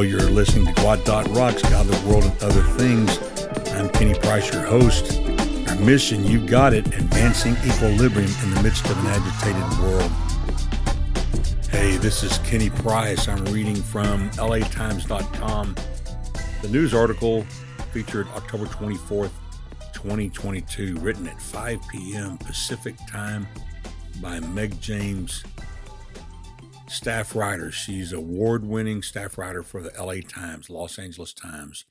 Well, you're listening to Gwot Dot Rocks, God, the World, and Other Things. I'm Kenny Price, your host. Our mission, you got it, advancing equilibrium in the midst of an agitated world. Hey, this is Kenny Price. I'm reading from latimes.com. The news article featured October 24th, 2022, written at 5 p.m. Pacific Time by Meg James staff writer. She's award winning staff writer for the LA Times, Los Angeles Times.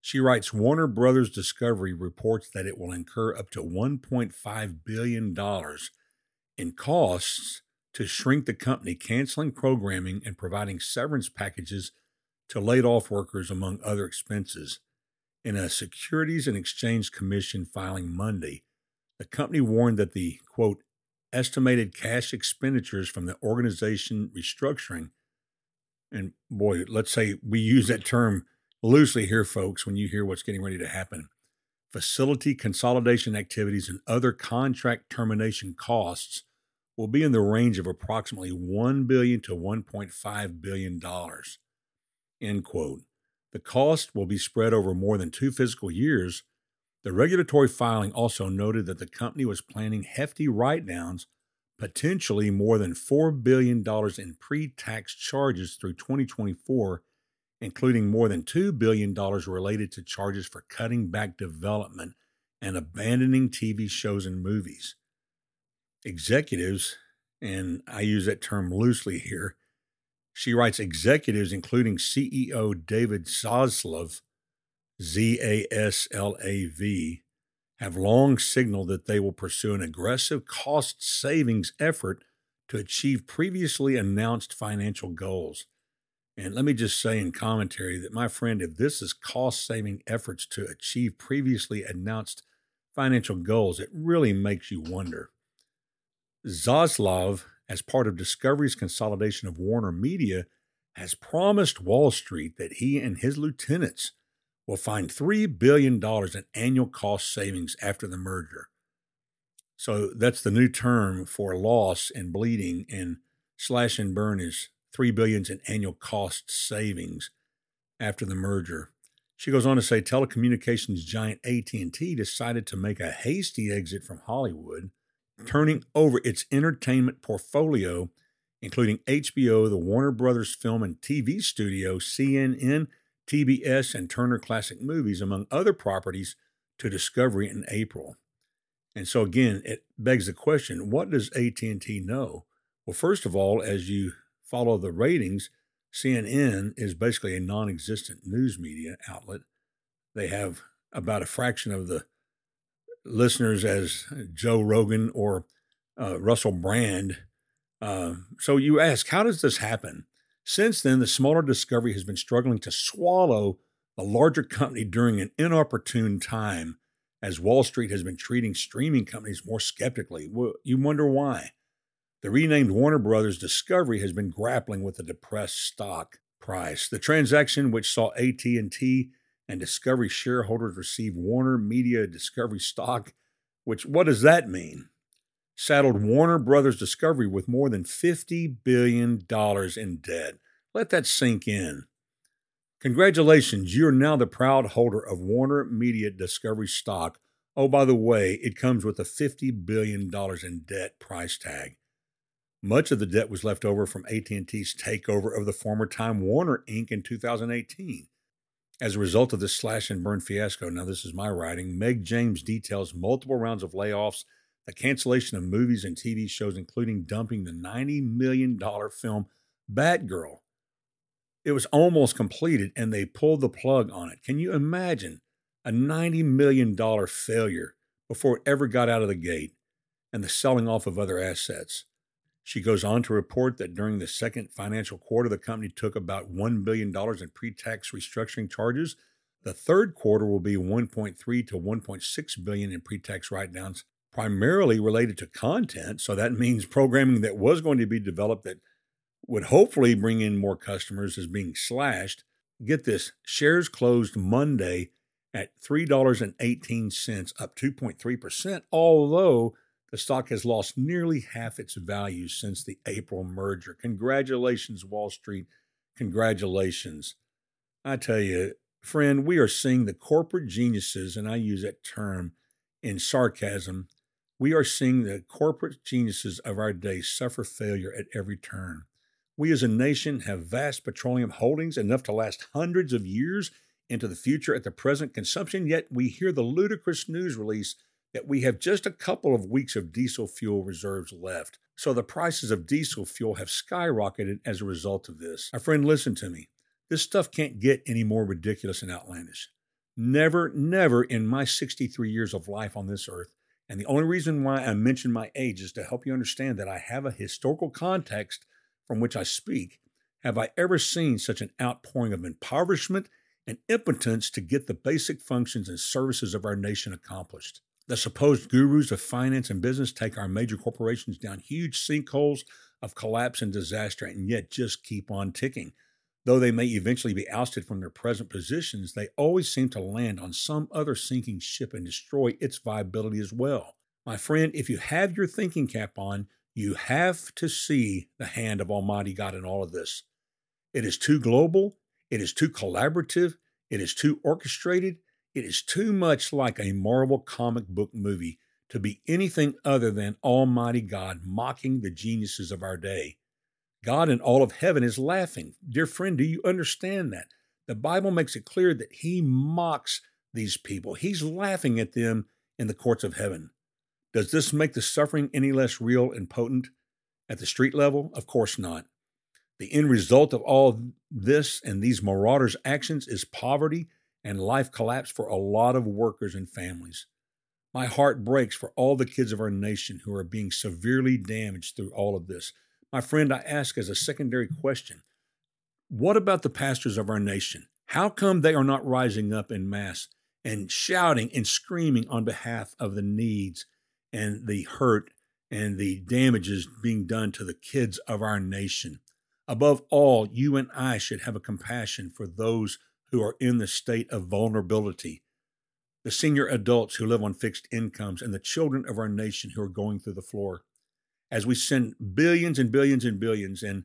She writes Warner Brothers Discovery reports that it will incur up to $1.5 billion in costs to shrink the company, canceling programming and providing severance packages to laid off workers, among other expenses. In a Securities and Exchange Commission filing Monday, the company warned that the quote estimated cash expenditures from the organization restructuring. And boy, let's say we use that term loosely here, folks, when you hear what's getting ready to happen. Facility consolidation activities and other contract termination costs will be in the range of approximately 1 billion to $1.5 billion. End quote. The cost will be spread over more than two fiscal years the regulatory filing also noted that the company was planning hefty write downs, potentially more than $4 billion in pre tax charges through 2024, including more than $2 billion related to charges for cutting back development and abandoning TV shows and movies. Executives, and I use that term loosely here, she writes executives, including CEO David Zaslav, Z A S L A V, have long signaled that they will pursue an aggressive cost savings effort to achieve previously announced financial goals. And let me just say in commentary that, my friend, if this is cost saving efforts to achieve previously announced financial goals, it really makes you wonder. Zaslav, as part of Discovery's consolidation of Warner Media, has promised Wall Street that he and his lieutenants will find $3 billion in annual cost savings after the merger. So that's the new term for loss and bleeding, and slash and burn is $3 billion in annual cost savings after the merger. She goes on to say telecommunications giant AT&T decided to make a hasty exit from Hollywood, turning over its entertainment portfolio including HBO, the Warner Brothers Film and TV studio, CNN, TBS, and Turner Classic Movies, among other properties, to Discovery in April. And so again, it begs the question: What does AT and T know? Well, first of all, as you follow the ratings, CNN is basically a non-existent news media outlet. They have about a fraction of the listeners as Joe Rogan or uh, Russell Brand. Uh, so you ask, how does this happen? Since then, the smaller Discovery has been struggling to swallow the larger company during an inopportune time as Wall Street has been treating streaming companies more skeptically. You wonder why. The renamed Warner Brothers Discovery has been grappling with a depressed stock price. The transaction which saw AT&T and Discovery shareholders receive Warner Media Discovery stock, which what does that mean? Saddled Warner Brothers Discovery with more than $50 billion in debt. Let that sink in. Congratulations, you are now the proud holder of Warner Media Discovery stock. Oh, by the way, it comes with a $50 billion in debt price tag. Much of the debt was left over from AT&T's takeover of the former Time Warner Inc. in 2018. As a result of this slash and burn fiasco, now this is my writing, Meg James details multiple rounds of layoffs the cancellation of movies and TV shows, including dumping the $90 million film Batgirl. It was almost completed and they pulled the plug on it. Can you imagine a $90 million failure before it ever got out of the gate and the selling off of other assets? She goes on to report that during the second financial quarter, the company took about $1 billion in pre tax restructuring charges. The third quarter will be 1.3 to 1.6 billion in pre-tax write-downs primarily related to content. So that means programming that was going to be developed that would hopefully bring in more customers is being slashed. Get this shares closed Monday at $3.18, up 2.3%, although the stock has lost nearly half its value since the April merger. Congratulations, Wall Street. Congratulations. I tell you, friend, we are seeing the corporate geniuses, and I use that term in sarcasm. We are seeing the corporate geniuses of our day suffer failure at every turn. We as a nation have vast petroleum holdings enough to last hundreds of years into the future at the present consumption, yet we hear the ludicrous news release that we have just a couple of weeks of diesel fuel reserves left. So the prices of diesel fuel have skyrocketed as a result of this. My friend, listen to me. This stuff can't get any more ridiculous and outlandish. Never, never in my 63 years of life on this earth, and the only reason why I mention my age is to help you understand that I have a historical context from which I speak, have I ever seen such an outpouring of impoverishment and impotence to get the basic functions and services of our nation accomplished. The supposed gurus of finance and business take our major corporations down huge sinkholes of collapse and disaster and yet just keep on ticking. Though they may eventually be ousted from their present positions, they always seem to land on some other sinking ship and destroy its viability as well. My friend, if you have your thinking cap on, you have to see the hand of Almighty God in all of this. It is too global, it is too collaborative, it is too orchestrated, it is too much like a Marvel comic book movie to be anything other than Almighty God mocking the geniuses of our day. God in all of heaven is laughing. Dear friend, do you understand that? The Bible makes it clear that He mocks these people, He's laughing at them in the courts of heaven. Does this make the suffering any less real and potent at the street level? Of course not. The end result of all this and these marauders' actions is poverty and life collapse for a lot of workers and families. My heart breaks for all the kids of our nation who are being severely damaged through all of this. My friend, I ask as a secondary question what about the pastors of our nation? How come they are not rising up in mass and shouting and screaming on behalf of the needs and the hurt and the damages being done to the kids of our nation? Above all, you and I should have a compassion for those who are in the state of vulnerability, the senior adults who live on fixed incomes, and the children of our nation who are going through the floor. As we send billions and billions and billions, and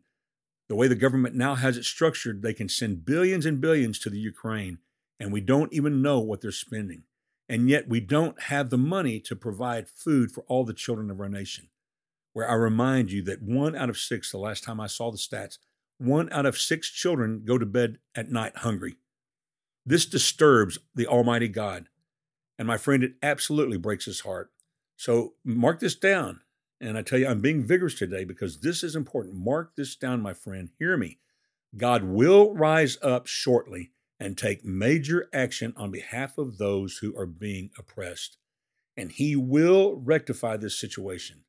the way the government now has it structured, they can send billions and billions to the Ukraine, and we don't even know what they're spending. And yet we don't have the money to provide food for all the children of our nation. Where I remind you that one out of six, the last time I saw the stats, one out of six children go to bed at night hungry. This disturbs the Almighty God. And my friend, it absolutely breaks his heart. So mark this down. And I tell you, I'm being vigorous today because this is important. Mark this down, my friend. Hear me. God will rise up shortly and take major action on behalf of those who are being oppressed. And he will rectify this situation.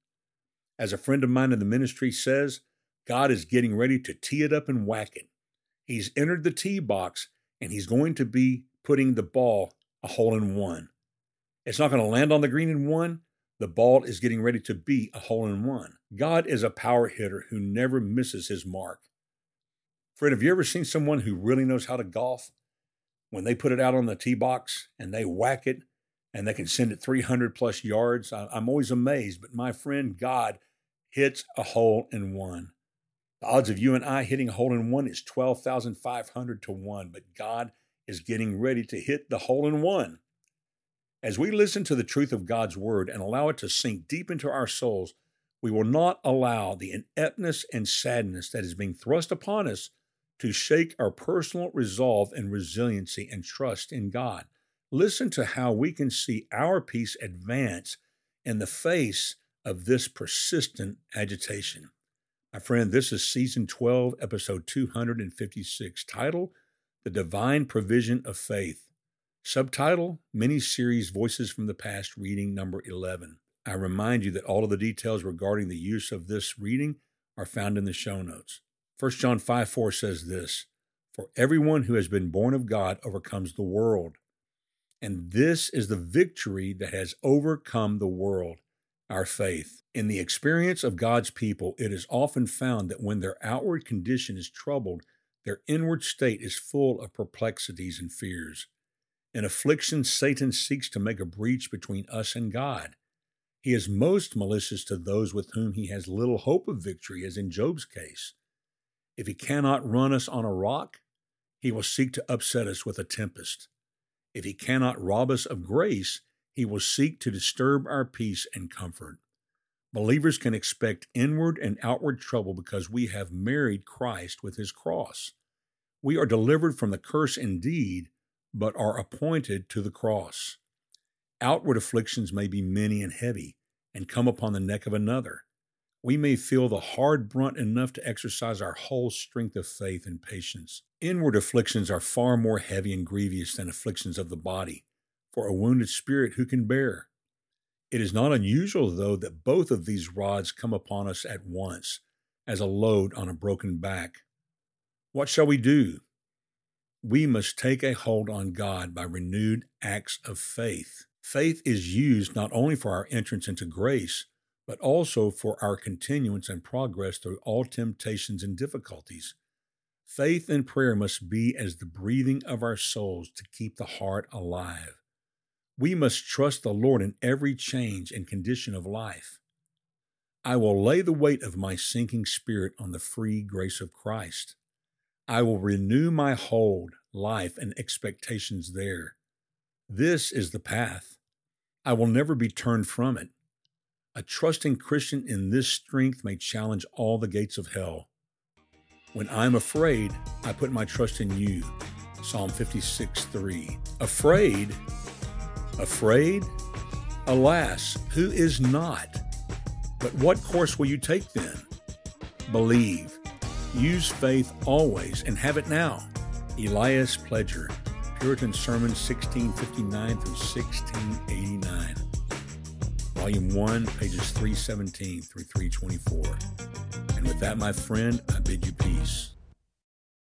As a friend of mine in the ministry says, God is getting ready to tee it up and whack it. He's entered the tee box and he's going to be putting the ball a hole in one. It's not going to land on the green in one. The ball is getting ready to be a hole in one. God is a power hitter who never misses his mark. Fred, have you ever seen someone who really knows how to golf? When they put it out on the tee box and they whack it and they can send it 300 plus yards, I'm always amazed. But my friend, God hits a hole in one. The odds of you and I hitting a hole in one is 12,500 to 1, but God is getting ready to hit the hole in one. As we listen to the truth of God's word and allow it to sink deep into our souls, we will not allow the ineptness and sadness that is being thrust upon us to shake our personal resolve and resiliency and trust in God. Listen to how we can see our peace advance in the face of this persistent agitation. My friend, this is season 12, episode 256. Title The Divine Provision of Faith. Subtitle Mini Series Voices from the Past, reading number 11. I remind you that all of the details regarding the use of this reading are found in the show notes. 1 John 5 4 says this For everyone who has been born of God overcomes the world. And this is the victory that has overcome the world, our faith. In the experience of God's people, it is often found that when their outward condition is troubled, their inward state is full of perplexities and fears. In affliction, Satan seeks to make a breach between us and God. He is most malicious to those with whom he has little hope of victory, as in Job's case. If he cannot run us on a rock, he will seek to upset us with a tempest. If he cannot rob us of grace, he will seek to disturb our peace and comfort. Believers can expect inward and outward trouble because we have married Christ with his cross. We are delivered from the curse indeed, but are appointed to the cross. Outward afflictions may be many and heavy, and come upon the neck of another. We may feel the hard brunt enough to exercise our whole strength of faith and patience. Inward afflictions are far more heavy and grievous than afflictions of the body, for a wounded spirit who can bear. It is not unusual, though, that both of these rods come upon us at once, as a load on a broken back. What shall we do? We must take a hold on God by renewed acts of faith. Faith is used not only for our entrance into grace, but also for our continuance and progress through all temptations and difficulties. Faith and prayer must be as the breathing of our souls to keep the heart alive. We must trust the Lord in every change and condition of life. I will lay the weight of my sinking spirit on the free grace of Christ. I will renew my hold, life, and expectations there. This is the path. I will never be turned from it. A trusting Christian in this strength may challenge all the gates of hell. When I'm afraid, I put my trust in you. Psalm 56 3. Afraid? Afraid? Alas, who is not? But what course will you take then? Believe. Use faith always and have it now. Elias Pledger, Puritan Sermon 1659 through 1689. Volume 1, pages 317 through 324. And with that, my friend, I bid you peace.